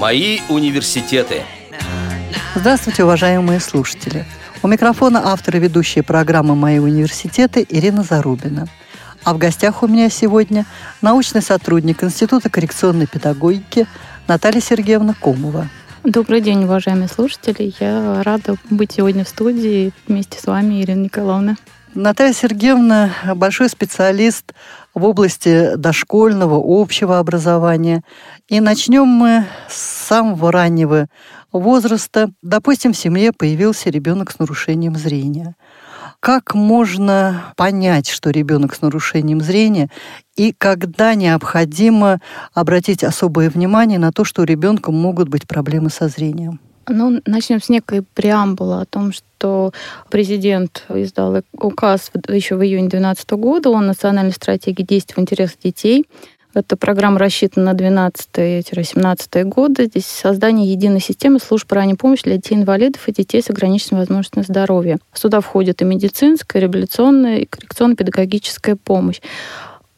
Мои университеты. Здравствуйте, уважаемые слушатели. У микрофона автор и ведущая программы «Мои университеты» Ирина Зарубина. А в гостях у меня сегодня научный сотрудник Института коррекционной педагогики Наталья Сергеевна Комова. Добрый день, уважаемые слушатели. Я рада быть сегодня в студии вместе с вами, Ирина Николаевна. Наталья Сергеевна – большой специалист в области дошкольного, общего образования. И начнем мы с самого раннего возраста. Допустим, в семье появился ребенок с нарушением зрения. Как можно понять, что ребенок с нарушением зрения, и когда необходимо обратить особое внимание на то, что у ребенка могут быть проблемы со зрением? Ну, начнем с некой преамбулы о том, что президент издал указ еще в июне 2012 года о национальной стратегии действий в интересах детей. Эта программа рассчитана на 12-17 годы. Здесь создание единой системы служб ранней помощи для детей-инвалидов и детей с ограниченными возможностями здоровья. Сюда входит и медицинская, и реабилитационная, и коррекционно-педагогическая помощь.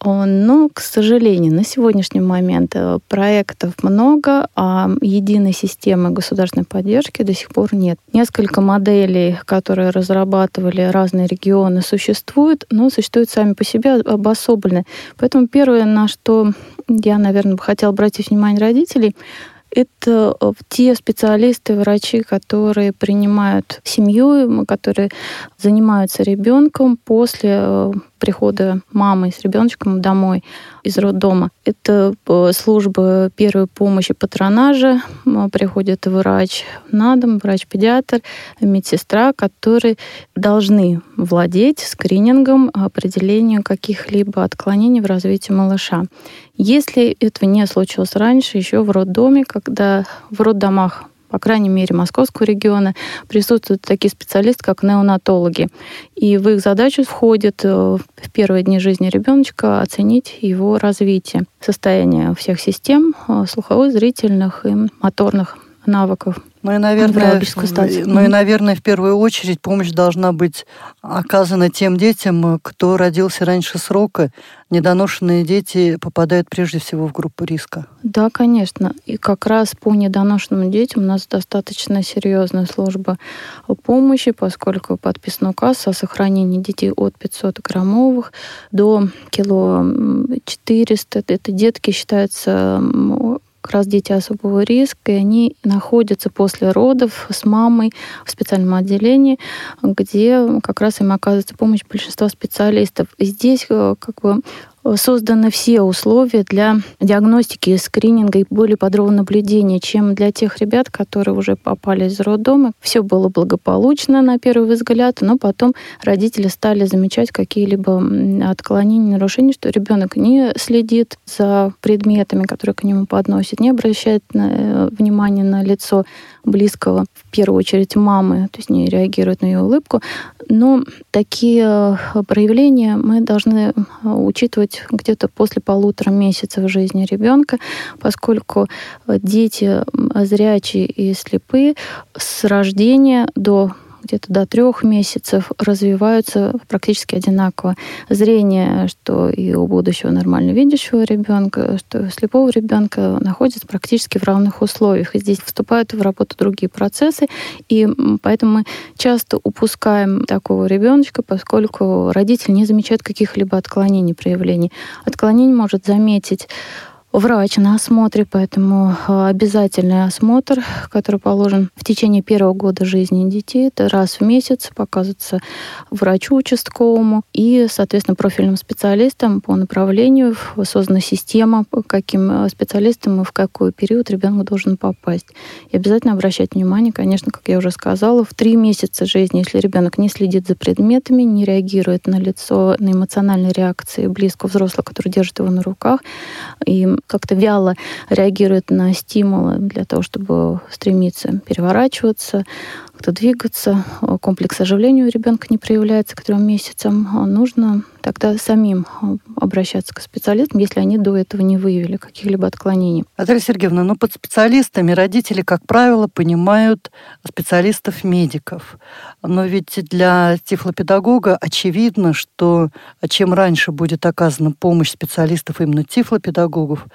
Но, к сожалению, на сегодняшний момент э, проектов много, а единой системы государственной поддержки до сих пор нет. Несколько моделей, которые разрабатывали разные регионы, существуют, но существуют сами по себе обособленные. Поэтому первое, на что я, наверное, бы хотела обратить внимание родителей, это э, те специалисты, врачи, которые принимают семью, которые занимаются ребенком после э, прихода мамы с ребеночком домой из роддома. Это э, служба первой помощи патронажа. Приходит врач на дом, врач-педиатр, медсестра, которые должны владеть скринингом определением каких-либо отклонений в развитии малыша. Если этого не случилось раньше, еще в роддоме, когда в роддомах по крайней мере, московского региона, присутствуют такие специалисты, как неонатологи. И в их задачу входит э, в первые дни жизни ребеночка оценить его развитие, состояние всех систем э, слуховых, зрительных и моторных навыков. Ну и, наверное, ну и, наверное, в первую очередь помощь должна быть оказана тем детям, кто родился раньше срока. Недоношенные дети попадают прежде всего в группу риска. Да, конечно. И как раз по недоношенным детям у нас достаточно серьезная служба помощи, поскольку подписан указ о сохранении детей от 500 граммовых до кило 400. Это детки считаются как раз дети особого риска, и они находятся после родов с мамой в специальном отделении, где как раз им оказывается помощь большинства специалистов. И здесь э, как бы созданы все условия для диагностики, скрининга и более подробного наблюдения, чем для тех ребят, которые уже попали из роддома. Все было благополучно на первый взгляд, но потом родители стали замечать какие-либо отклонения, нарушения, что ребенок не следит за предметами, которые к нему подносят, не обращает э, внимания на лицо близкого, в первую очередь мамы, то есть не реагирует на ее улыбку. Но такие э, проявления мы должны э, учитывать где-то после полутора месяцев жизни ребенка, поскольку э, дети зрячие и слепые с рождения до где-то до трех месяцев развиваются практически одинаково. Зрение, что и у будущего нормально видящего ребенка, что и у слепого ребенка находится практически в равных условиях. И здесь вступают в работу другие процессы, и поэтому мы часто упускаем такого ребеночка, поскольку родитель не замечает каких-либо отклонений, проявлений. Отклонение может заметить врач на осмотре, поэтому э, обязательный осмотр, который положен в течение первого года жизни детей, это раз в месяц показывается врачу участковому и, соответственно, профильным специалистам по направлению. Создана система, каким э, специалистам и в какой период ребенок должен попасть. И обязательно обращать внимание, конечно, как я уже сказала, в три месяца жизни, если ребенок не следит за предметами, не реагирует на лицо, на эмоциональные реакции близкого взрослого, который держит его на руках, и как-то вяло реагирует на стимулы для того, чтобы стремиться переворачиваться, как-то двигаться, комплекс оживления у ребенка не проявляется к трем месяцам, нужно тогда самим э, обращаться к специалистам, если они до этого не выявили каких-либо отклонений. Наталья Сергеевна, ну под специалистами родители, как правило, понимают специалистов-медиков. Но ведь для тифлопедагога очевидно, что чем раньше будет оказана помощь специалистов именно тифлопедагогов,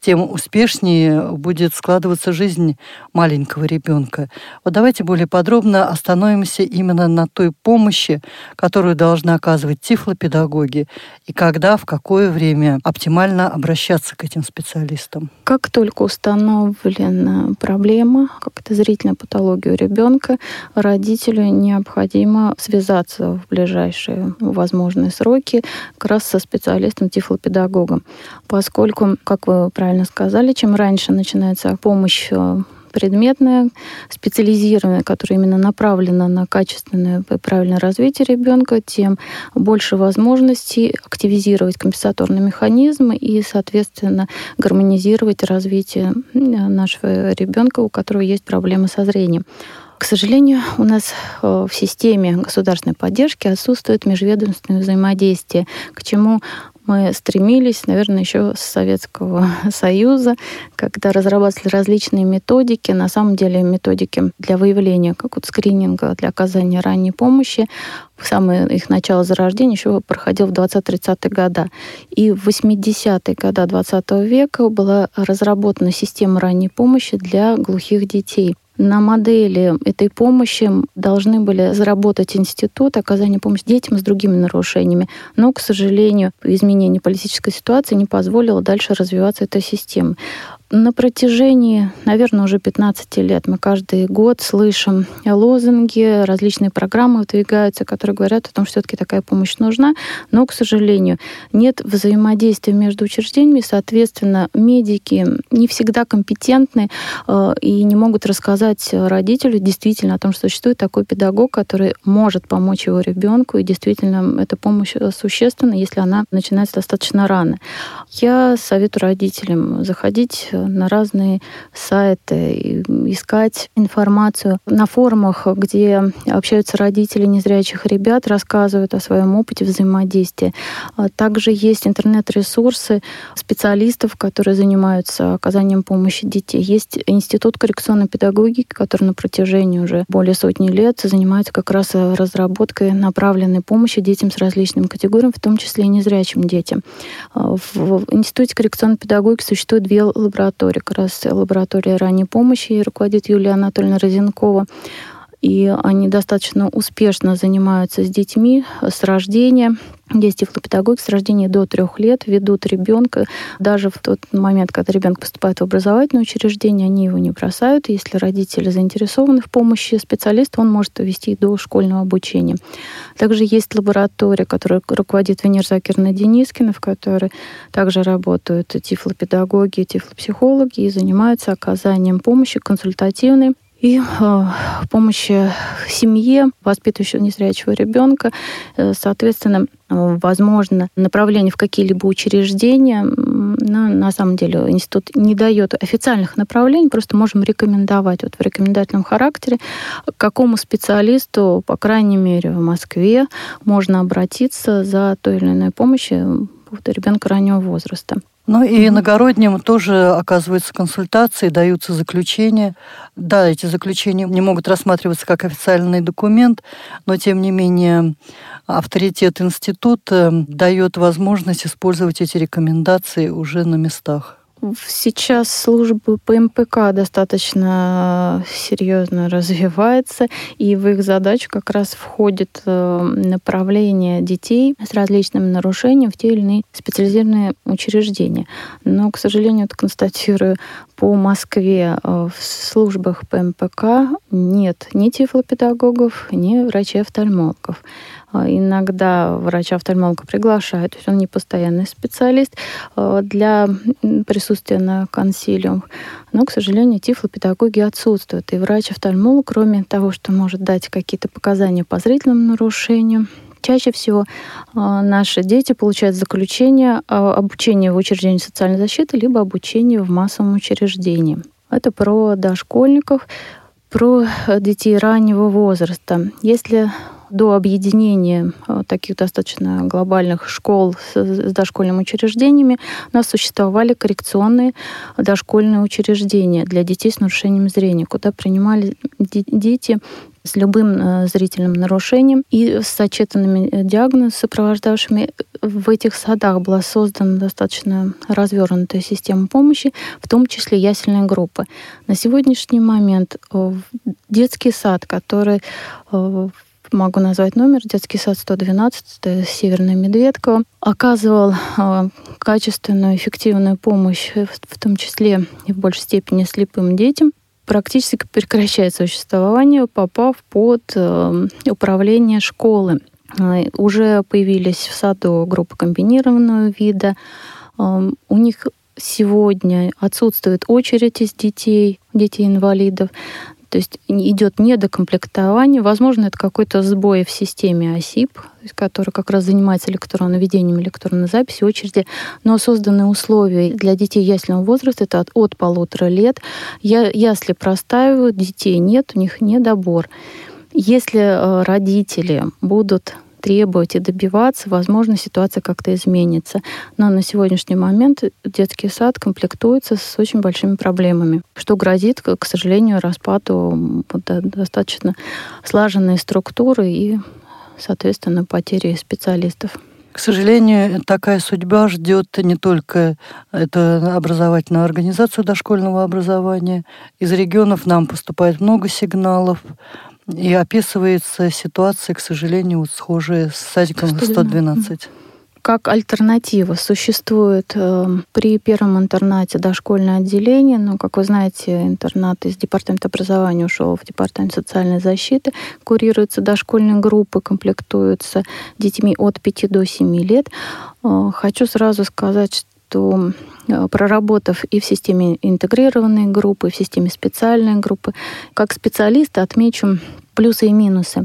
тем успешнее будет складываться жизнь маленького ребенка. Вот давайте более подробно остановимся именно на той помощи, которую должна оказывать тифлопедагог педагоги, и когда, в какое время оптимально обращаться к этим специалистам? Как только установлена проблема, как-то зрительная патология у ребенка, родителю необходимо связаться в ближайшие возможные сроки как раз со специалистом-тифлопедагогом, поскольку, как вы правильно сказали, чем раньше начинается помощь э, предметная, специализированная, которая именно направлена на качественное и правильное развитие ребенка, тем больше возможностей активизировать компенсаторные механизмы и, соответственно, гармонизировать развитие нашего ребенка, у которого есть проблемы со зрением. К сожалению, у нас э, в системе государственной поддержки отсутствует межведомственное взаимодействие, к чему мы стремились, наверное, еще с Советского Союза, когда разрабатывали различные методики, на самом деле методики для выявления, как вот скрининга, для оказания ранней помощи. Самое их начало зарождения еще проходило в 20-30-е годы. И в 80-е годы 20 века была разработана система ранней помощи для глухих детей. На модели этой помощи должны были заработать институт оказания помощи детям с другими нарушениями. Но, к сожалению, изменение политической ситуации не позволило дальше развиваться эта система. На протяжении, наверное, уже 15 лет мы каждый год слышим лозунги, различные программы выдвигаются, которые говорят о том, что все-таки такая помощь нужна, но, к сожалению, нет взаимодействия между учреждениями, соответственно, медики не всегда компетентны э, и не могут рассказать родителю действительно о том, что существует такой педагог, который может помочь его ребенку, и действительно эта помощь существенна, если она начинается достаточно рано. Я советую родителям заходить на разные сайты, искать информацию на форумах, где общаются родители незрячих ребят, рассказывают о своем опыте взаимодействия. А также есть интернет-ресурсы специалистов, которые занимаются оказанием помощи детей. Есть Институт коррекционной педагогики, который на протяжении уже более сотни лет занимается как раз разработкой направленной помощи детям с различными категориями, в том числе и незрячим детям. А в Институте коррекционной педагогики существует две лаборатории лаборатории, как раз лаборатория ранней помощи, руководит Юлия Анатольевна Розенкова. И они достаточно успешно занимаются с детьми с рождения. Есть тифлопедагоги с рождения до трех лет, ведут ребенка. Даже в тот момент, когда ребенок поступает в образовательное учреждение, они его не бросают. Если родители заинтересованы в помощи специалиста, он может вести до школьного обучения. Также есть лаборатория, которая руководит Венер Закирна Денискина, в которой также работают тифлопедагоги, тифлопсихологи и занимаются оказанием помощи консультативной и э, помощи семье, воспитывающего незрячего ребенка. Э, соответственно, возможно, направление в какие-либо учреждения. Но на самом деле институт не дает официальных направлений, просто можем рекомендовать вот в рекомендательном характере, к какому специалисту, по крайней мере, в Москве можно обратиться за той или иной помощью ребенка раннего возраста. Ну и иногородним тоже оказываются консультации, даются заключения. Да, эти заключения не могут рассматриваться как официальный документ, но тем не менее авторитет института дает возможность использовать эти рекомендации уже на местах. Сейчас службы ПМПК достаточно серьезно развивается, и в их задачу как раз входит э, направление детей с различными нарушениями в те или иные специализированные учреждения. Но, к сожалению, это констатирую, по Москве э, в службах ПМПК нет ни тифлопедагогов, ни врачей-офтальмологов. А, иногда врача-офтальмолога приглашают, то есть он не постоянный специалист а, для присутствия на консилиумах. Но, к сожалению, тифлопедагоги отсутствуют. И врач-офтальмолог, кроме того, что может дать какие-то показания по зрительным нарушениям, чаще всего наши дети получают заключение обучения в учреждении социальной защиты либо обучение в массовом учреждении. Это про дошкольников. про детей раннего возраста. Если до объединения э, таких достаточно глобальных школ с дошкольными учреждениями у нас существовали коррекционные дошкольные учреждения для детей с нарушением зрения, куда принимали дети с любым э, зрительным нарушением и с сочетанными э, диагнозами, сопровождавшими. В этих садах была создана достаточно развернутая система помощи, в том числе ясельные группы. На сегодняшний момент детский сад, который могу назвать номер, детский сад 112, это Северная Медведка, оказывал э, качественную, эффективную помощь, в том числе и в большей степени слепым детям, практически прекращает существование, попав под э, управление школы. Э, уже появились в саду группы комбинированного вида. Э, у них сегодня отсутствует очередь из детей, детей-инвалидов. То есть идет недокомплектование. Возможно, это какой-то сбой в системе ОСИП, который как раз занимается электронным ведением электронной записи очереди. Но созданы условия для детей ясельного возраста, это от, от полутора лет. Я, ясли простаивают, детей нет, у них недобор. Если э, родители будут требовать и добиваться, возможно, ситуация как-то изменится. Но на сегодняшний момент детский сад комплектуется с очень большими проблемами, что грозит, к сожалению, распаду достаточно слаженной структуры и, соответственно, потери специалистов. К сожалению, такая судьба ждет не только эту образовательную организацию дошкольного образования. Из регионов нам поступает много сигналов и описывается ситуация, к сожалению, вот схожая с садиком 112 как альтернатива? Существует э, при первом интернате дошкольное отделение, но, как вы знаете, интернат из департамента образования ушел в департамент социальной защиты, курируются дошкольные группы, комплектуются детьми от 5 до 7 лет. Э, хочу сразу сказать, что проработав и в системе интегрированной группы, и в системе специальной группы, как специалист отмечу плюсы и минусы.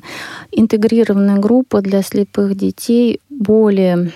Интегрированная группа для слепых детей более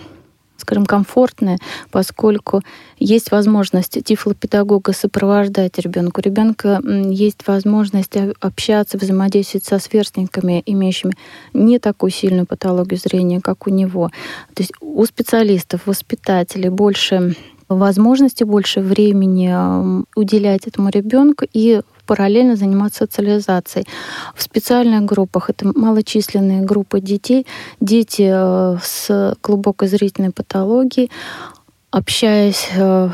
скажем, комфортная, поскольку есть возможность тифлопедагога сопровождать ребенка. У ребенка есть возможность общаться, взаимодействовать со сверстниками, имеющими не такую сильную патологию зрения, как у него. То есть у специалистов, воспитателей больше возможности, больше времени уделять этому ребенку и параллельно заниматься социализацией. В специальных группах это малочисленные группы детей, дети э, с глубокой зрительной патологией, общаясь э,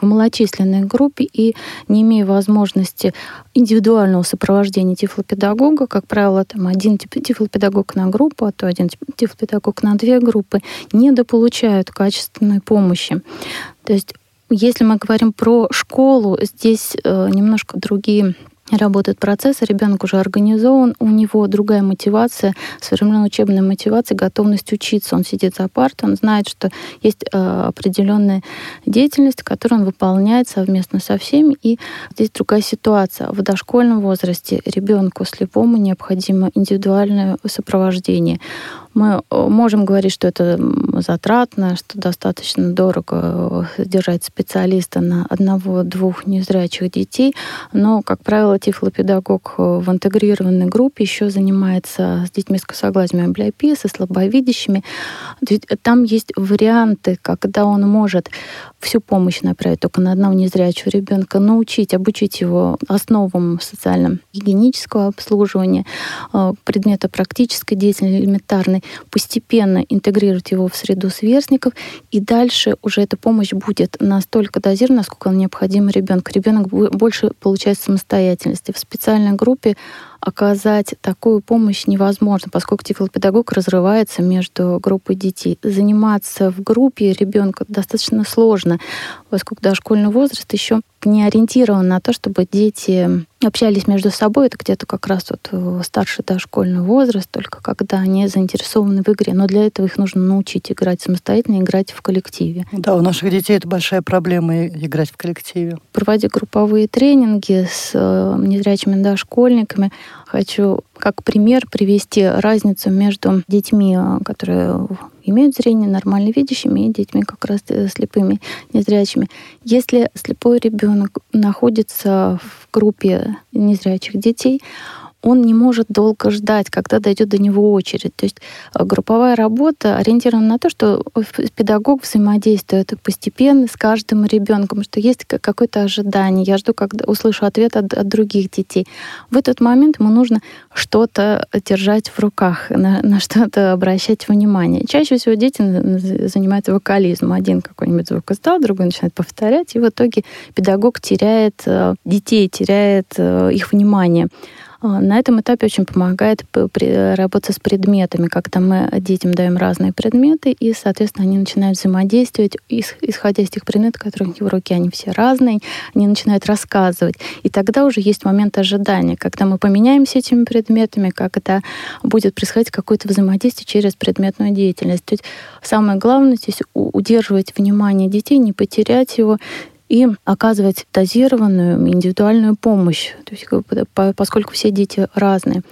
в малочисленной группе и не имея возможности индивидуального сопровождения тифлопедагога, как правило, там один тифлопедагог на группу, а то один тифлопедагог на две группы, недополучают качественной помощи. То есть если мы говорим про школу, здесь э, немножко другие работает процесс, ребенок уже организован, у него другая мотивация, современная учебная мотивация, готовность учиться. Он сидит за партой, он знает, что есть э, определенная деятельность, которую он выполняет совместно со всеми, и здесь другая ситуация. В дошкольном возрасте ребенку слепому необходимо индивидуальное сопровождение мы э, можем говорить, что это затратно, что достаточно дорого э, держать специалиста на одного-двух незрячих детей, но, как правило, тифлопедагог э, в интегрированной группе еще занимается с детьми с косоглазием амблиопией, со слабовидящими. Там есть варианты, когда он может всю помощь направить только на одного незрячего ребенка, научить, обучить его основам социально-гигиенического обслуживания, предмета практической деятельности, элементарной, постепенно интегрировать его в среду сверстников, и дальше уже эта помощь будет настолько дозирована, насколько она необходима ребенку. Ребенок больше получает самостоятельности. В специальной группе оказать такую помощь невозможно, поскольку тифлопедагог разрывается между группой детей. Заниматься в группе ребенка достаточно сложно, поскольку дошкольный возраст еще не ориентирован на то, чтобы дети общались между собой. Это где-то как раз вот э, старший дошкольный возраст, только когда они заинтересованы в игре. Но для этого их нужно научить играть самостоятельно, играть в коллективе. Да, у наших детей это большая проблема играть в коллективе. Проводя групповые тренинги с э, незрячими дошкольниками, хочу как пример привести разницу между детьми, которые имеют зрение, нормально видящими, и детьми как раз э, слепыми, незрячими. Если слепой ребенок находится в группе незрячих детей, он не может долго ждать, когда дойдет до него очередь. То есть э, групповая работа ориентирована на то, что педагог взаимодействует постепенно с каждым ребенком, что есть какое-то ожидание. Я жду, когда услышу ответ от, от других детей. В этот момент ему нужно что-то держать в руках, на, на что-то обращать внимание. Чаще всего дети занимаются вокализмом. Один какой-нибудь звук издал, другой начинает повторять, и в итоге педагог теряет э, детей, теряет э, их внимание. А, на этом этапе очень помогает работа с предметами, когда мы детям даем разные предметы, и, соответственно, они начинают взаимодействовать, исходя из тех предметов, которые у них в руке, они все разные, они начинают рассказывать. И тогда уже есть момент ожидания, когда мы поменяемся этими предметами, когда будет происходить какое-то взаимодействие через предметную деятельность. То есть самое главное здесь удерживать внимание детей, не потерять его, и оказывать дозированную индивидуальную помощь, то есть, поскольку все дети разные.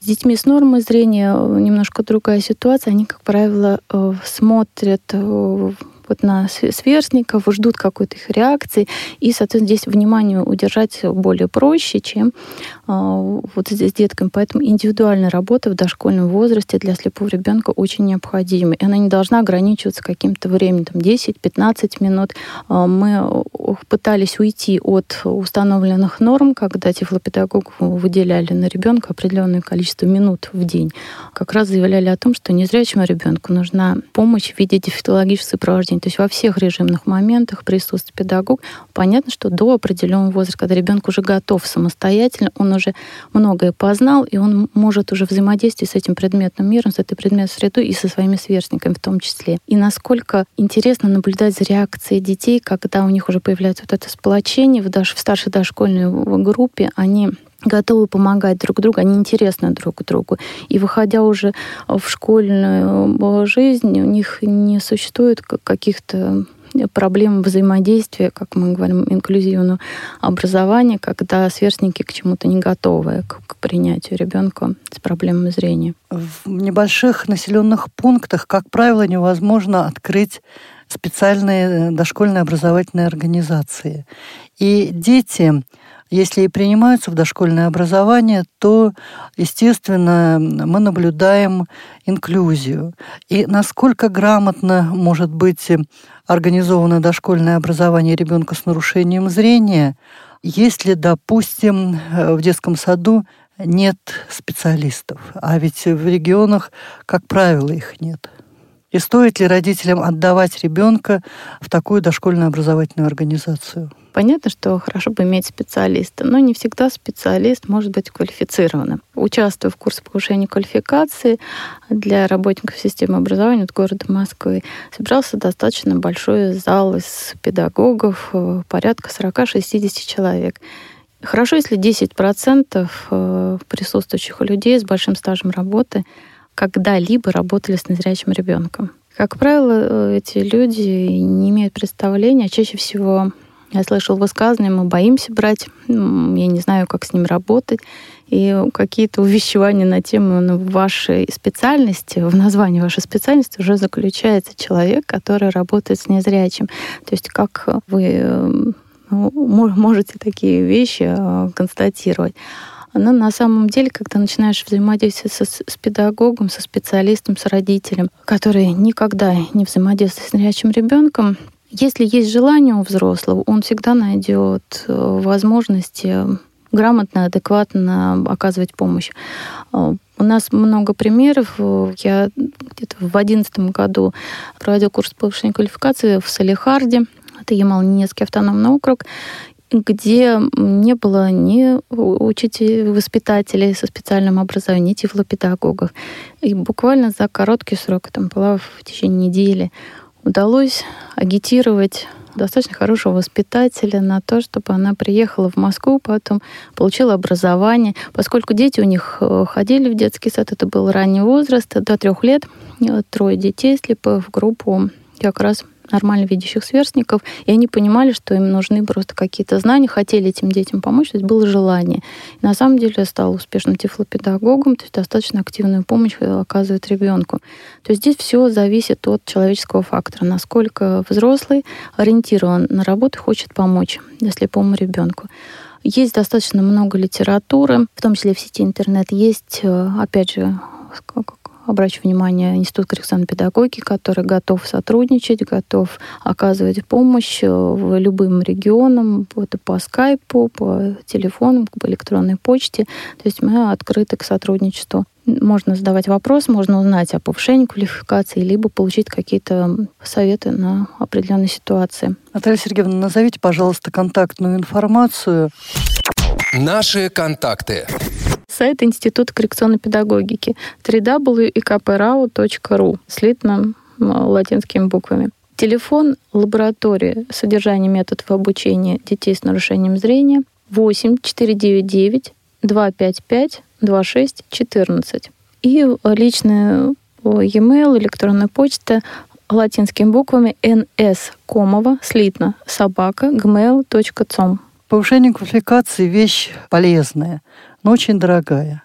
С детьми с нормой зрения немножко другая ситуация. Они, как правило, э, смотрят э, вот на сверстников, ждут какой-то их реакции, и, соответственно, здесь внимание удержать более проще, чем вот здесь деткам. Поэтому индивидуальная работа в дошкольном возрасте для слепого ребенка очень необходима. И она не должна ограничиваться каким-то временем, там 10-15 минут. А, мы пытались уйти от установленных норм, когда тифлопедагог выделяли на ребенка определенное количество минут в день. Как раз заявляли о том, что незрячему ребенку нужна помощь в виде дефектологического сопровождения. То есть во всех режимных моментах присутствует педагог. Понятно, что до определенного возраста, когда ребенок уже готов самостоятельно, он уже многое познал, и он может уже взаимодействовать с этим предметным миром, с этой предметной средой и со своими сверстниками в том числе. И насколько интересно наблюдать за реакцией детей, когда у них уже появляется вот это сплочение в, даже в старшей дошкольной группе, они готовы помогать друг другу, они интересны друг другу. И выходя уже в школьную жизнь, у них не существует каких-то проблем взаимодействия, как мы говорим, инклюзивного образования, когда сверстники к чему-то не готовы, к, к принятию ребенка с проблемами зрения. В небольших населенных пунктах, как правило, невозможно открыть специальные дошкольные образовательные организации. И дети если и принимаются в дошкольное образование, то, естественно, мы наблюдаем инклюзию. И насколько грамотно может быть организовано дошкольное образование ребенка с нарушением зрения, если, допустим, в детском саду нет специалистов, а ведь в регионах, как правило, их нет. И стоит ли родителям отдавать ребенка в такую дошкольную образовательную организацию? Понятно, что хорошо бы иметь специалиста, но не всегда специалист может быть квалифицированным. Участвуя в курсе повышения квалификации для работников системы образования от города Москвы, собирался достаточно большой зал из педагогов, э, порядка 40-60 человек. Хорошо, если 10% э, присутствующих людей с большим стажем работы когда-либо работали с незрячим ребенком. Как правило, э, эти люди не имеют представления, а чаще всего я слышал высказывания, мы боимся брать, я не знаю, как с ним работать. И какие-то увещевания на тему ну, вашей специальности, в названии вашей специальности уже заключается человек, который работает с незрячим. То есть как вы ну, можете такие вещи э, констатировать. Но на самом деле, когда начинаешь взаимодействовать со, с педагогом, со специалистом, с родителем, который никогда не взаимодействует с незрячим ребенком, если есть желание у взрослого, он всегда найдет э, возможности грамотно, адекватно оказывать помощь. Э, у нас много примеров. Я где-то в 2011 году проводил курс повышения квалификации в Салихарде. Это Ямал-Ненецкий автономный округ где не было ни учителей, воспитателей со специальным образованием, ни тифлопедагогов. И буквально за короткий срок, там была в течение недели, удалось агитировать достаточно хорошего воспитателя на то, чтобы она приехала в Москву, потом получила образование. Поскольку дети у них э, ходили в детский сад, это был ранний возраст, до трех лет, трое детей слепых в группу как раз нормально видящих сверстников, и они понимали, что им нужны просто какие-то знания, хотели этим детям помочь, то есть было желание. И на самом деле я стала успешным тифлопедагогом, то есть достаточно активную помощь оказывает ребенку. То есть здесь все зависит от человеческого фактора, насколько взрослый ориентирован на работу и хочет помочь слепому ребенку. Есть достаточно много литературы, в том числе в сети интернет. Есть, э, опять же, обращу внимание, Институт коррекционной педагогики, который готов сотрудничать, готов оказывать помощь э, в любым регионам, это по скайпу, по телефону, по электронной почте. То есть мы открыты к сотрудничеству. Можно задавать вопрос, можно узнать о повышении квалификации, либо получить какие-то советы на определенные ситуации. Наталья Сергеевна, назовите, пожалуйста, контактную информацию. Наши контакты. Сайт Института коррекционной педагогики www.ikprau.ru слитно латинскими буквами. Телефон лаборатории содержания методов обучения детей с нарушением зрения 8 499 255 26 14. И личная e-mail, электронная почта латинскими буквами ns комова слитно собака gmail.com. Повышение квалификации – вещь полезная, но очень дорогая.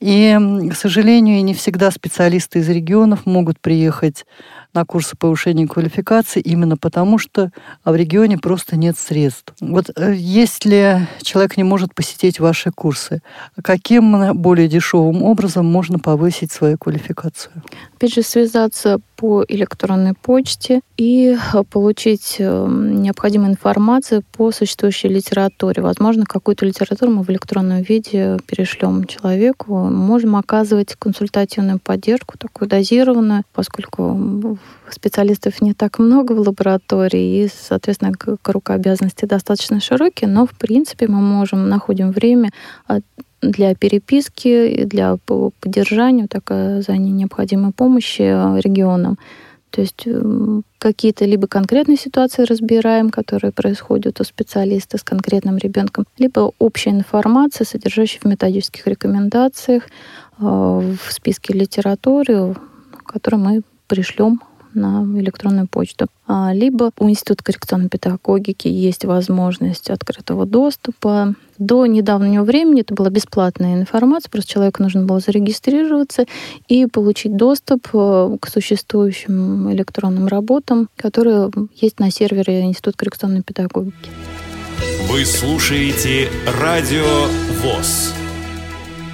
И, к сожалению, не всегда специалисты из регионов могут приехать на курсы повышения квалификации именно потому, что в регионе просто нет средств. Вот э, если человек не может посетить ваши курсы, каким более дешевым образом можно повысить свою квалификацию? Опять же, связаться по электронной почте и э, получить э, необходимую информацию по существующей литературе. Возможно, какую-то литературу мы в электронном виде перешлем человеку. Можем оказывать консультативную поддержку, такую дозированную, поскольку специалистов не так много в лаборатории, и, соответственно, круг обязанностей достаточно широкий, но, в принципе, мы можем, находим время а, для переписки, для поддержания, так, оказания необходимой помощи а, регионам. То есть какие-то либо конкретные ситуации разбираем, которые происходят у специалиста с конкретным ребенком, либо общая информация, содержащая в методических рекомендациях, а, в списке литературы, который мы пришлем на электронную почту. А, либо у Института коррекционной педагогики есть возможность открытого доступа. До недавнего времени это была бесплатная информация, просто человеку нужно было зарегистрироваться и получить доступ э, к существующим электронным работам, которые есть на сервере Института коррекционной педагогики. Вы слушаете Радио ВОЗ.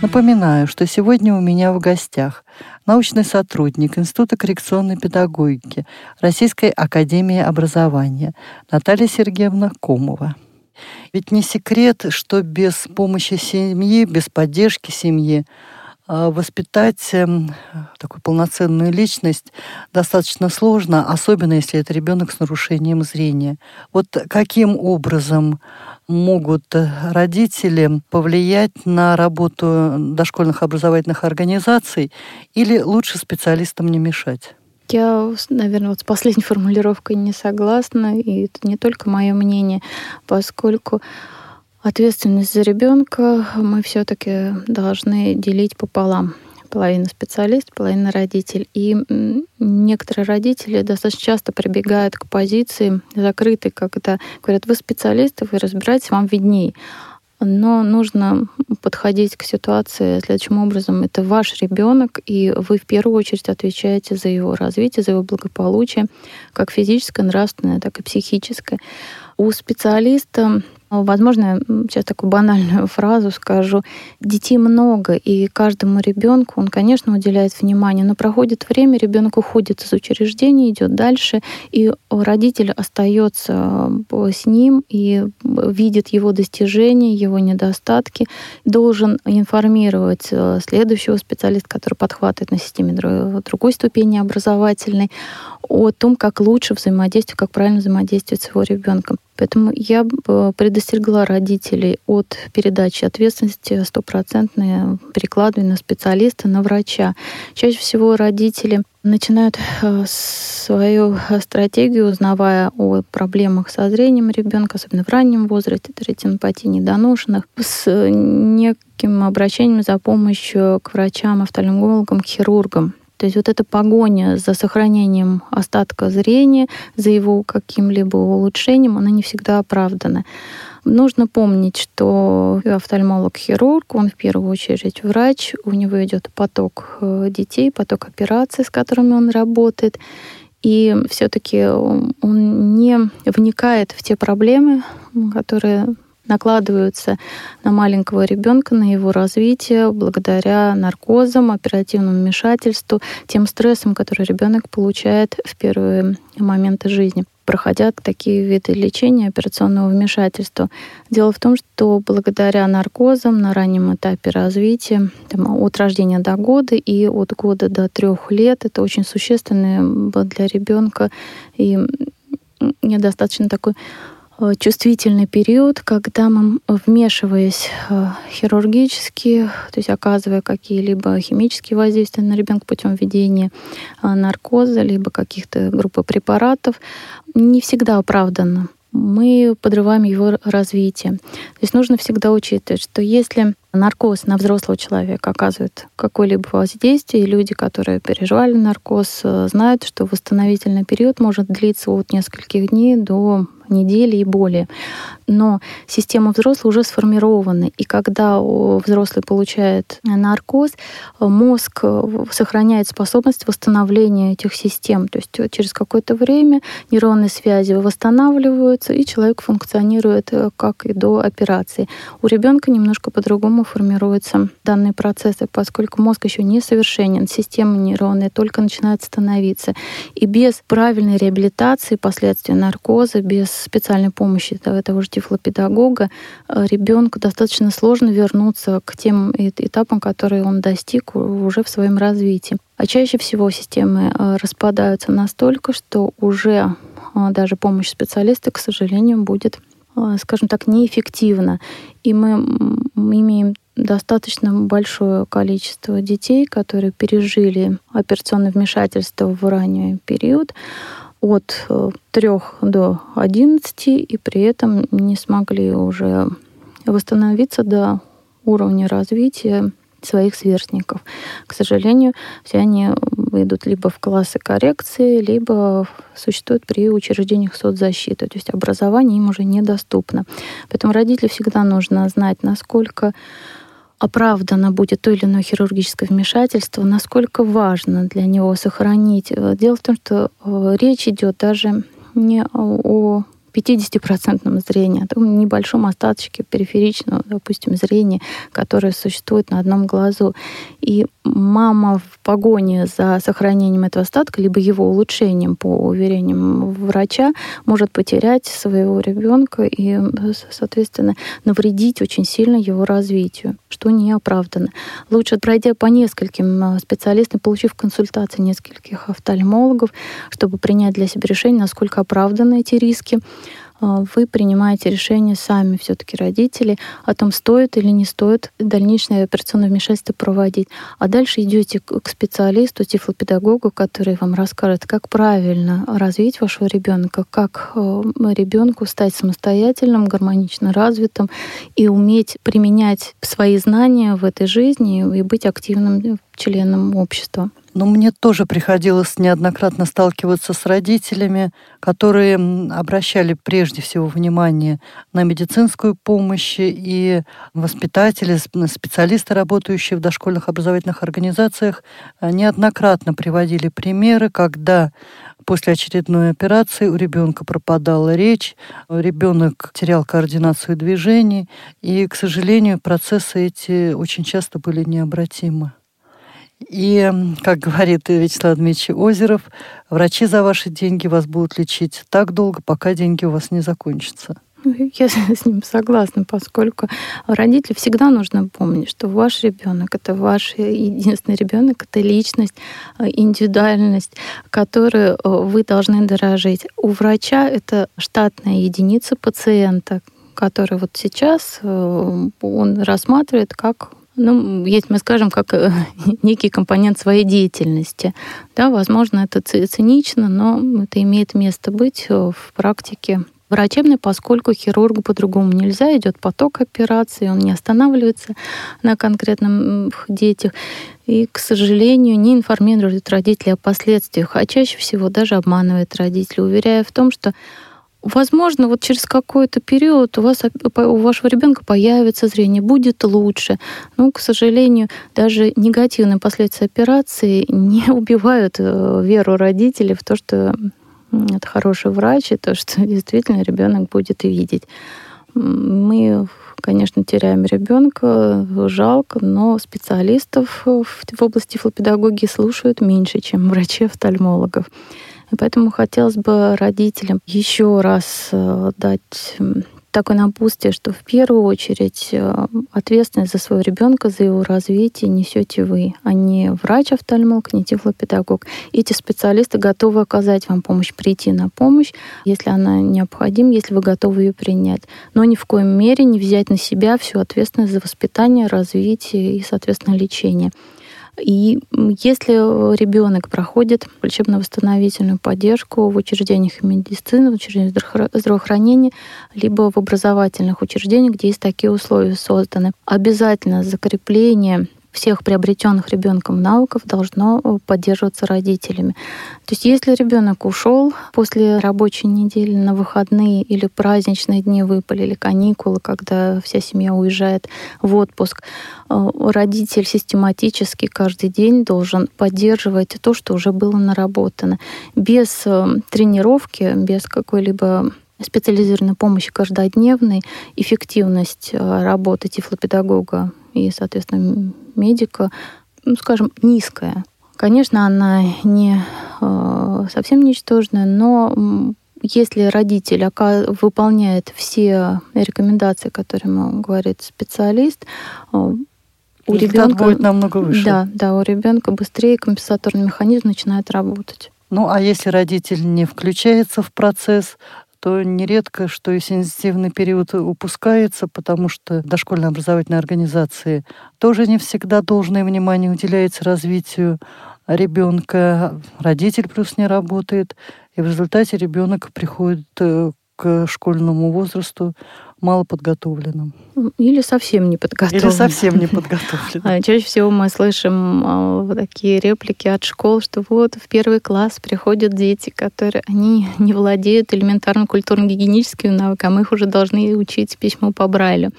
Напоминаю, что сегодня у меня в гостях научный сотрудник Института коррекционной педагогики Российской академии образования Наталья Сергеевна Комова. Ведь не секрет, что без помощи семьи, без поддержки семьи воспитать эм, такую полноценную личность достаточно сложно, особенно если это ребенок с нарушением зрения. Вот каким образом могут родители повлиять на работу дошкольных образовательных организаций или лучше специалистам не мешать? Я, наверное, вот с последней формулировкой не согласна, и это не только мое мнение, поскольку ответственность за ребенка мы все-таки должны делить пополам половина специалист, половина родитель. И некоторые родители достаточно часто прибегают к позиции закрытой, когда говорят, вы специалисты, вы разбираетесь, вам видней. Но нужно подходить к ситуации следующим образом. Это ваш ребенок, и вы в первую очередь отвечаете за его развитие, за его благополучие, как физическое, нравственное, так и психическое. У специалиста Возможно, сейчас такую банальную фразу скажу. Детей много, и каждому ребенку он, конечно, уделяет внимание, но проходит время, ребенок уходит из учреждения, идет дальше, и родитель остается э, с ним и видит его достижения, его недостатки, должен информировать э, следующего специалиста, который подхватывает на системе другой ступени образовательной, о том, как лучше взаимодействовать, как правильно взаимодействовать с его ребенком. Поэтому я бы предостерегла родителей от передачи ответственности стопроцентной перекладывания на специалиста, на врача. Чаще всего родители начинают э, свою стратегию, узнавая о проблемах со зрением ребенка, особенно в раннем возрасте, ретинопатии недоношенных, с неким обращением за помощью к врачам, офтальмологам, хирургам. То есть вот эта погоня за сохранением остатка зрения, за его каким-либо улучшением, она не всегда оправдана. Нужно помнить, что офтальмолог-хирург, он в первую очередь врач, у него идет поток э, детей, поток операций, с которыми он работает. И все-таки он не вникает в те проблемы, которые накладываются на маленького ребенка, на его развитие благодаря наркозам, оперативному вмешательству, тем стрессам, которые ребенок получает в первые моменты жизни проходят такие виды лечения операционного вмешательства. Дело в том, что благодаря наркозам на раннем этапе развития, там, от рождения до года и от года до трех лет, это очень существенно для ребенка и недостаточно такой чувствительный период, когда мы, вмешиваясь э, хирургически, то есть оказывая какие-либо химические воздействия на ребенка путем введения э, наркоза, либо каких-то группы препаратов, не всегда оправданно мы подрываем его развитие. То есть нужно всегда учитывать, что если наркоз на взрослого человека оказывает какое-либо воздействие, и люди, которые переживали наркоз, знают, что восстановительный период может длиться от нескольких дней до недели и более. Но система взрослого уже сформирована, и когда взрослый получает наркоз, мозг э, сохраняет способность восстановления этих систем. То есть через какое-то время нейронные связи восстанавливаются, и человек функционирует э, как и до операции. У ребенка немножко по-другому формируются данные процессы, поскольку мозг еще не совершенен, система нейронная только начинает становиться. И без правильной реабилитации последствий наркоза, без специальной помощи того же тифлопедагога, э, ребенку достаточно сложно вернуться к тем этапам, которые он достиг уже в своем развитии. А чаще всего системы э, распадаются настолько, что уже э, даже помощь специалиста, к сожалению, будет, скажем так, неэффективна. И мы имеем достаточно большое количество детей, которые пережили операционное вмешательство в ранний период, от 3 э, до 11 и при этом не смогли уже восстановиться до уровня развития своих сверстников. К сожалению, все они идут либо в классы коррекции, либо существуют при учреждениях соцзащиты. То есть образование им уже недоступно. Поэтому родителям всегда нужно знать, насколько оправдано будет то или иное хирургическое вмешательство, насколько важно для него сохранить. Дело в том, что э, речь идет даже не о 50% зрения, о том небольшом остаточке периферичного, допустим, зрения, которое существует на одном глазу. И мама в погоне за сохранением этого остатка, либо его улучшением, по уверениям врача, может потерять своего ребенка и, соответственно, навредить очень сильно его развитию, что не оправдано. Лучше, пройдя по нескольким а, специалистам, получив консультации нескольких офтальмологов, чтобы принять для себя решение, насколько оправданы эти риски, а, вы принимаете решение сами, все-таки родители, о том, стоит или не стоит дальнейшее операционное вмешательство проводить. А дальше идете к специалисту, тифлопедагогу, который вам расскажет, как правильно развить вашего ребенка, как э, ребенку стать самостоятельным, гармонично развитым и уметь применять свои знания в этой жизни и быть активным членом общества. Но мне тоже приходилось неоднократно сталкиваться с родителями, которые обращали прежде всего внимание на медицинскую помощь и воспитатели, специалисты, работающие в дошкольных образовательных организациях, э, неоднократно приводили примеры, когда после очередной операции у ребенка пропадала речь, ребенок терял координацию движений, и, к сожалению, процессы эти очень часто были необратимы. И, как говорит Вячеслав Дмитриевич Озеров, врачи за ваши деньги вас будут лечить так долго, пока деньги у вас не закончатся. Я с ним согласна, поскольку родителям всегда нужно помнить, что ваш ребенок это ваш единственный ребенок, это личность, э, индивидуальность, которую э, вы должны дорожить. У врача это штатная единица пациента, который вот сейчас э, он рассматривает как ну, есть, мы скажем, как э, некий компонент своей деятельности. Да, возможно, это цинично, но это имеет место быть э, в практике врачебной, поскольку хирургу по-другому нельзя, идет поток операций, он не останавливается на конкретном детях и, к сожалению, не информирует родителей о последствиях, а чаще всего даже обманывает родителей, уверяя в том, что Возможно, вот через какой-то период у вас у вашего ребенка появится зрение, будет лучше. Но, к сожалению, даже негативные последствия операции не убивают э, веру родителей в то, что это хороший врач, и то, что действительно ребенок будет видеть. Мы, конечно, теряем ребенка, жалко, но специалистов в области филопедагогии слушают меньше, чем врачей-офтальмологов. И поэтому хотелось бы родителям еще раз э, дать такое напутствие, что в первую очередь э, ответственность за своего ребенка, за его развитие несете вы, а не врач-офтальмолог, не тифлопедагог. Эти специалисты готовы оказать вам помощь, прийти на помощь, если она необходима, если вы готовы ее принять. Но ни в коем мере не взять на себя всю ответственность за воспитание, развитие и, соответственно, лечение. И если ребенок проходит лечебно-восстановительную поддержку в учреждениях медицины, в учреждениях здравоохранения, либо в образовательных учреждениях, где есть такие условия созданы, обязательно закрепление всех приобретенных ребенком навыков должно э, поддерживаться родителями. То есть если ребенок ушел после рабочей недели на выходные или праздничные дни выпали, или каникулы, когда вся семья уезжает в отпуск, э, родитель систематически каждый день должен поддерживать то, что уже было наработано. Без э, тренировки, без какой-либо специализированной помощи каждодневной, эффективность работы тифлопедагога и, соответственно, медика, ну, скажем, низкая. Конечно, она не э, совсем ничтожная, но если родитель выполняет все рекомендации, которые ему говорит специалист, э, у ребенка будет намного выше. Да, да, у ребенка быстрее компенсаторный механизм начинает работать. Ну, а если родитель не включается в процесс, то нередко, что и сенситивный период упускается, потому что дошкольные образовательные организации тоже не всегда должное внимание уделяется развитию ребенка. Родитель плюс не работает, и в результате ребенок приходит э, к школьному возрасту малоподготовленным. Или совсем не подготовленным. Или совсем не подготовленным. А, чаще всего мы слышим а, такие реплики от школ, что вот в первый класс приходят дети, которые они не владеют элементарным культурно-гигиеническим навыком, их уже должны учить письмо по Брайлю.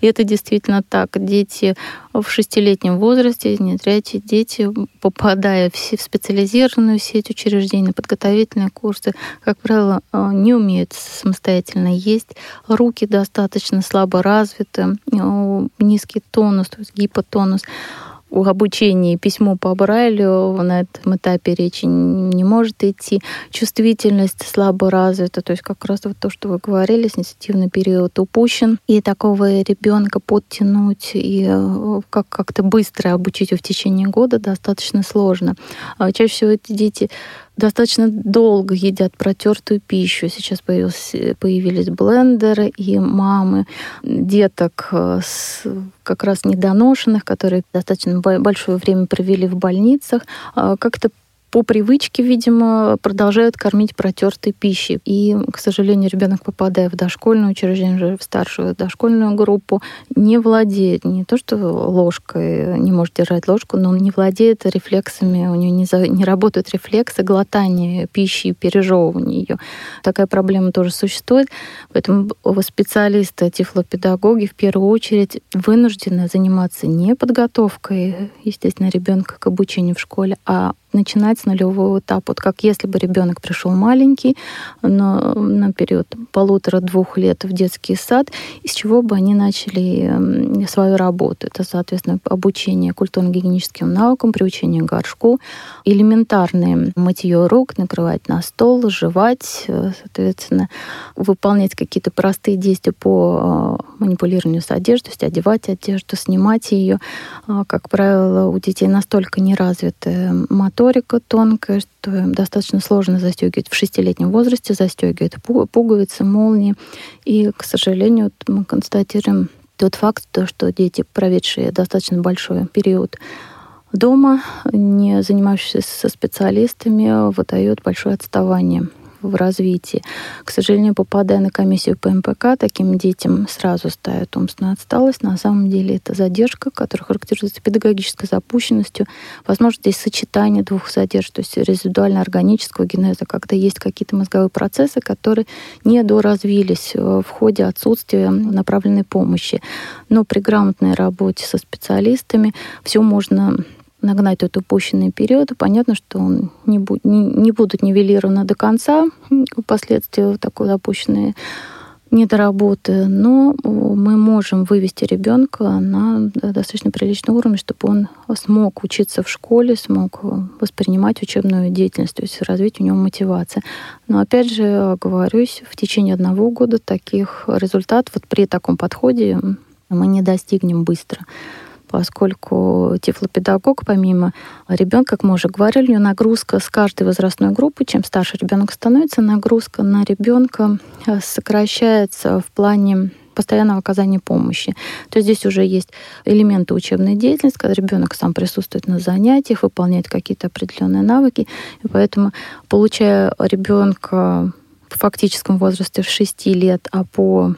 И это действительно так. Дети в шестилетнем возрасте, не третьи дети, попадая в специализированную сеть учреждений, подготовительные курсы, как правило, а, не умеют самостоятельно есть, руки достаточно достаточно слабо развиты, низкий тонус, то есть гипотонус у обучения письмо по Брайлю на этом этапе речи не может идти. Чувствительность слабо развита, то есть как раз вот то, что вы говорили, сенситивный период упущен. И такого ребенка подтянуть и э, как- как-то быстро обучить его в течение года достаточно сложно. А чаще всего эти дети достаточно долго едят протертую пищу. Сейчас появились блендеры и мамы деток э, с как раз недоношенных, которые достаточно большое время провели в больницах, а как-то по привычке, видимо, продолжают кормить протертой пищей. И, к сожалению, ребенок, попадая в дошкольное учреждение, в старшую дошкольную группу, не владеет не то, что ложкой, не может держать ложку, но он не владеет рефлексами, у него не, за, не работают рефлексы глотания пищи и пережевывания ее. Такая проблема тоже существует. Поэтому специалисты, тифлопедагоги в первую очередь вынуждены заниматься не подготовкой, естественно, ребенка к обучению в школе, а начинать с нулевого этапа. Вот как если бы ребенок пришел маленький, но на период полутора-двух лет в детский сад, из чего бы они начали свою работу. Это, соответственно, обучение культурно-гигиеническим наукам, приучение к горшку, элементарные мытье рук, накрывать на стол, жевать, э, соответственно, выполнять какие-то простые действия по э, манипулированию с одеждой, то есть одевать одежду, снимать ее. А, как правило, у детей настолько неразвитая моторика тонкая, что достаточно сложно застегивать в шестилетнем возрасте, застегивают пуговицы, молнии. И, к сожалению, мы констатируем тот факт, то, что дети, проведшие достаточно большой период дома, не занимающиеся со специалистами, выдают большое отставание в развитии. К сожалению, попадая на комиссию по МПК, таким детям сразу ставят умственную отсталость. На самом деле это задержка, которая характеризуется педагогической запущенностью. Возможно, здесь сочетание двух задержек, то есть резидуально-органического генеза, когда есть какие-то мозговые процессы, которые не доразвились в ходе отсутствия направленной помощи. Но при грамотной работе со специалистами все можно нагнать этот упущенный период. Понятно, что он не, будет, не, не будут нивелированы до конца последствия такой запущенной недоработы, но мы можем вывести ребенка на достаточно приличный уровень, чтобы он смог учиться в школе, смог воспринимать учебную деятельность, то есть развить у него мотивацию. Но опять же, говорюсь, в течение одного года таких результатов вот при таком подходе мы не достигнем быстро поскольку тифлопедагог, помимо ребенка, как мы уже говорили, у него нагрузка с каждой возрастной группы, чем старше ребенок становится, нагрузка на ребенка э, сокращается в плане постоянного оказания помощи. То есть здесь уже есть элементы учебной деятельности, когда ребенок сам присутствует на занятиях, выполняет какие-то определенные навыки. И поэтому, получая ребенка в фактическом возрасте в 6 лет, а по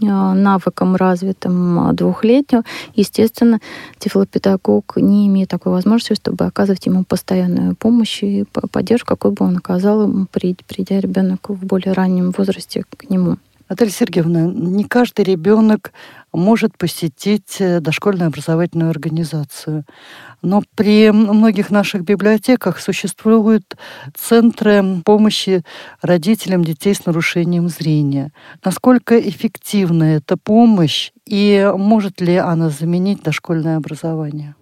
навыкам развитым э, двухлетнего, естественно, тифлопедагог не имеет такой возможности, чтобы оказывать ему постоянную помощь и поддержку, какой бы он оказал, придя ребенок в более раннем возрасте к нему. Наталья Сергеевна, не каждый ребенок может посетить э, дошкольную образовательную организацию. Но при многих наших библиотеках существуют центры помощи родителям детей с нарушением зрения. Насколько эффективна эта помощь и может ли она заменить дошкольное образование?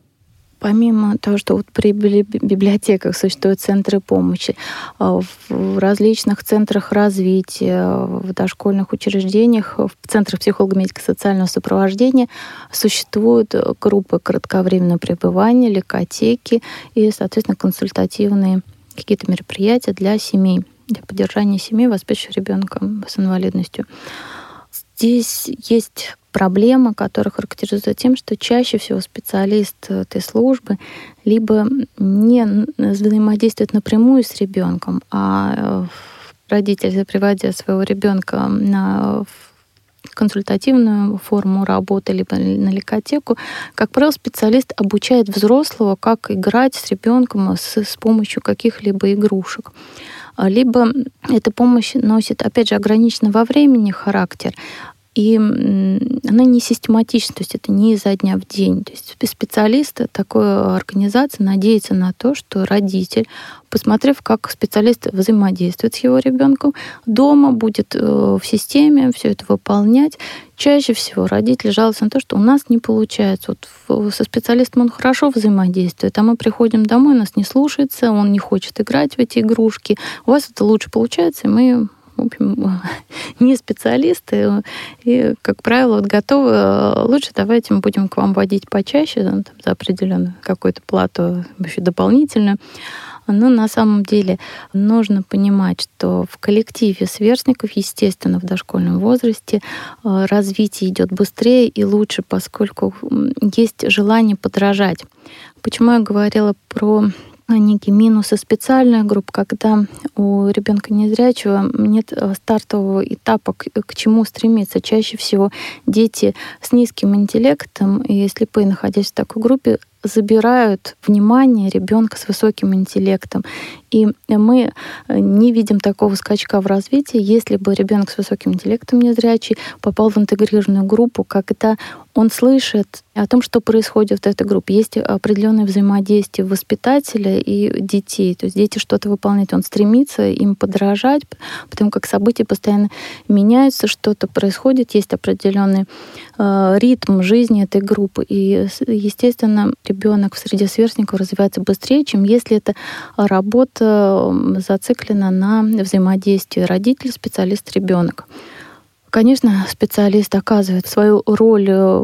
Помимо того, что вот при библиотеках существуют центры помощи, а, в различных центрах развития, в дошкольных учреждениях, в центрах психолого-медико-социального сопровождения существуют группы кратковременного пребывания, лекотеки и, соответственно, консультативные какие-то мероприятия для семей, для поддержания семей, воспитывающих ребенка с инвалидностью. Здесь есть проблема, которая характеризуется тем, что чаще всего специалист этой службы либо не взаимодействует напрямую с ребенком, а э, родитель, приводя своего ребенка на консультативную форму работы, либо на лекотеку, как правило, специалист обучает взрослого, как играть с ребенком с, с помощью каких-либо игрушек. Либо эта помощь носит, опять же, ограниченный во времени характер, и она не систематична, то есть это не изо дня в день. То есть специалист такой организации надеется на то, что родитель, посмотрев, как специалист взаимодействует с его ребенком, дома будет э, в системе все это выполнять. Чаще всего родители жалуются на то, что у нас не получается. Вот со специалистом он хорошо взаимодействует, а мы приходим домой, нас не слушается, он не хочет играть в эти игрушки. У вас это лучше получается, и мы общем, не специалисты, и, как правило, вот готовы, лучше давайте мы будем к вам водить почаще, там, за определенную какую-то плату еще дополнительную. Но на самом деле нужно понимать, что в коллективе сверстников, естественно, в дошкольном возрасте э, развитие идет быстрее и лучше, поскольку есть желание подражать. Почему я говорила про некие минусы специальная группа, когда у ребенка незрячего нет э, стартового этапа, к, к чему стремиться. Чаще всего дети с низким интеллектом и слепые, находясь в такой группе, забирают внимание ребенка с высоким интеллектом. И мы э, не видим такого скачка в развитии, если бы ребенок с высоким интеллектом незрячий попал в интегрированную группу, когда он слышит о том, что происходит в этой группе. Есть определенное взаимодействие воспитателя и детей. То есть дети что-то выполняют, он стремится им подражать, потому как события постоянно меняются, что-то происходит, есть определенный э, ритм жизни этой группы. И, естественно, ребенок в среде сверстников развивается быстрее, чем если это работа зациклена на взаимодействии родитель, специалист, ребенок. Конечно, специалист оказывает свою роль, э,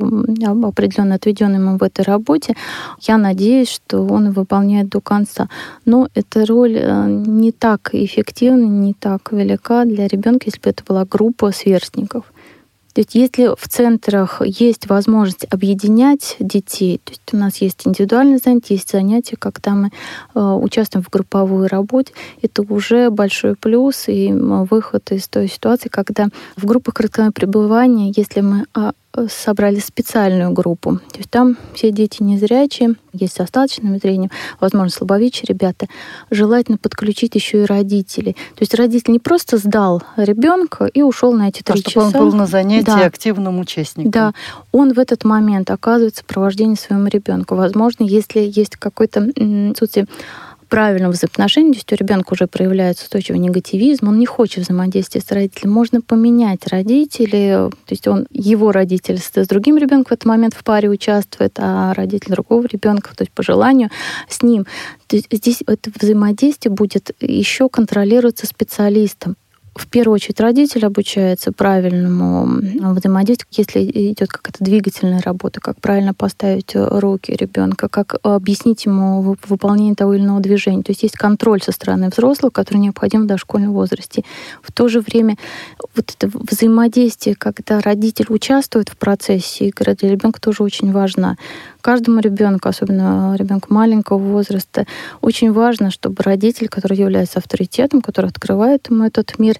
определенно отведенную ему в этой работе. Я надеюсь, что он выполняет до конца. Но эта роль э, не так эффективна, не так велика для ребенка, если бы это была группа сверстников. То есть если в центрах есть возможность объединять детей, то есть у нас есть индивидуальные занятия, есть занятия, когда мы э, участвуем в групповой работе, это уже большой плюс и выход из той ситуации, когда в группах краткого пребывания, если мы а, собрали специальную группу. То есть там все дети незрячие, есть с остаточным зрением, возможно, слабовидящие ребята. Желательно подключить еще и родителей. То есть родитель не просто сдал ребенка и ушел на эти три а часа. чтобы он был на занятии да. активным участником. Да, он в этот момент оказывается сопровождение своему ребенку. Возможно, если есть какой-то отсутствие правильном взаимоотношении, есть у ребенка уже проявляется устойчивый негативизм, он не хочет взаимодействия с родителем, можно поменять родителей, то есть он, его родитель с другим ребенком в этот момент в паре участвует, а родитель другого ребенка, то есть по желанию, с ним. То есть здесь это взаимодействие будет еще контролироваться специалистом в первую очередь родитель обучается правильному взаимодействию, если идет какая-то двигательная работа, как правильно поставить руки ребенка, как объяснить ему выполнение того или иного движения. То есть есть контроль со стороны взрослого, который необходим в дошкольном возрасте. В то же время вот это взаимодействие, когда родитель участвует в процессе игры, для ребенка тоже очень важно каждому ребенку, особенно ребенку маленького возраста, очень важно, чтобы родитель, который является авторитетом, который открывает ему этот мир,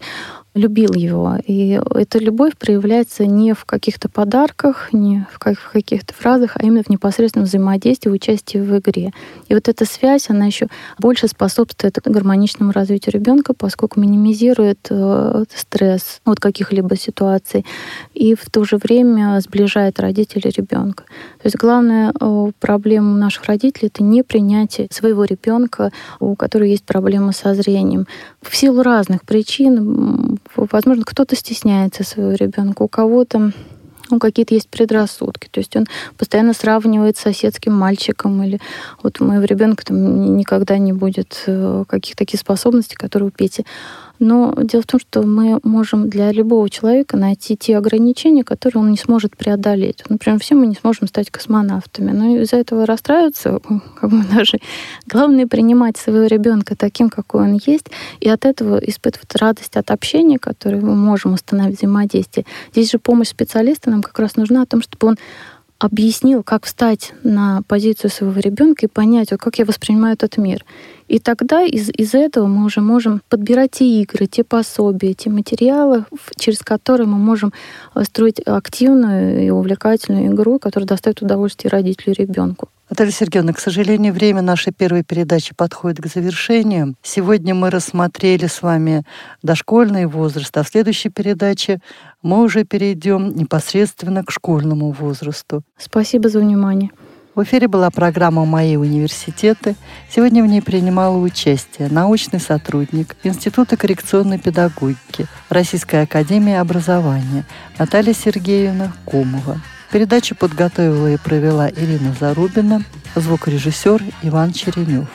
любил его. И эта любовь проявляется не в каких-то подарках, не в каких-то фразах, а именно в непосредственном взаимодействии, в участии в игре. И вот эта связь, она еще больше способствует гармоничному развитию ребенка, поскольку минимизирует э, стресс от каких-либо ситуаций и в то же время сближает родителей ребенка. То есть главная э, проблема наших родителей это не принятие своего ребенка, у которого есть проблемы со зрением. В силу разных причин возможно, кто-то стесняется своего ребенка, у кого-то ну, какие-то есть предрассудки. То есть он постоянно сравнивает с соседским мальчиком, или вот у моего ребенка там никогда не будет э, каких-то таких способностей, которые у Пети. Но дело в том, что мы можем для любого человека найти те ограничения, которые он не сможет преодолеть. Например, все мы не сможем стать космонавтами. Но из-за этого расстраиваться как бы даже главное принимать своего ребенка таким, какой он есть, и от этого испытывать радость от общения, которое мы можем установить взаимодействие. Здесь же помощь специалиста нам как раз нужна о том, чтобы он объяснил, как встать на позицию своего ребенка и понять, вот как я воспринимаю этот мир. И тогда из, из этого мы уже можем подбирать те игры, те пособия, те материалы, через которые мы можем э, строить активную и увлекательную игру, которая доставит удовольствие родителю и ребенку. Наталья Сергеевна, к сожалению, время нашей первой передачи подходит к завершению. Сегодня мы рассмотрели с вами дошкольный возраст, а в следующей передаче мы уже перейдем непосредственно к школьному возрасту. Спасибо за внимание. В эфире была программа «Мои университеты». Сегодня в ней принимала участие научный сотрудник Института коррекционной педагогики Российской академии образования Наталья Сергеевна Комова. Передачу подготовила и провела Ирина Зарубина, звукорежиссер Иван Черенев.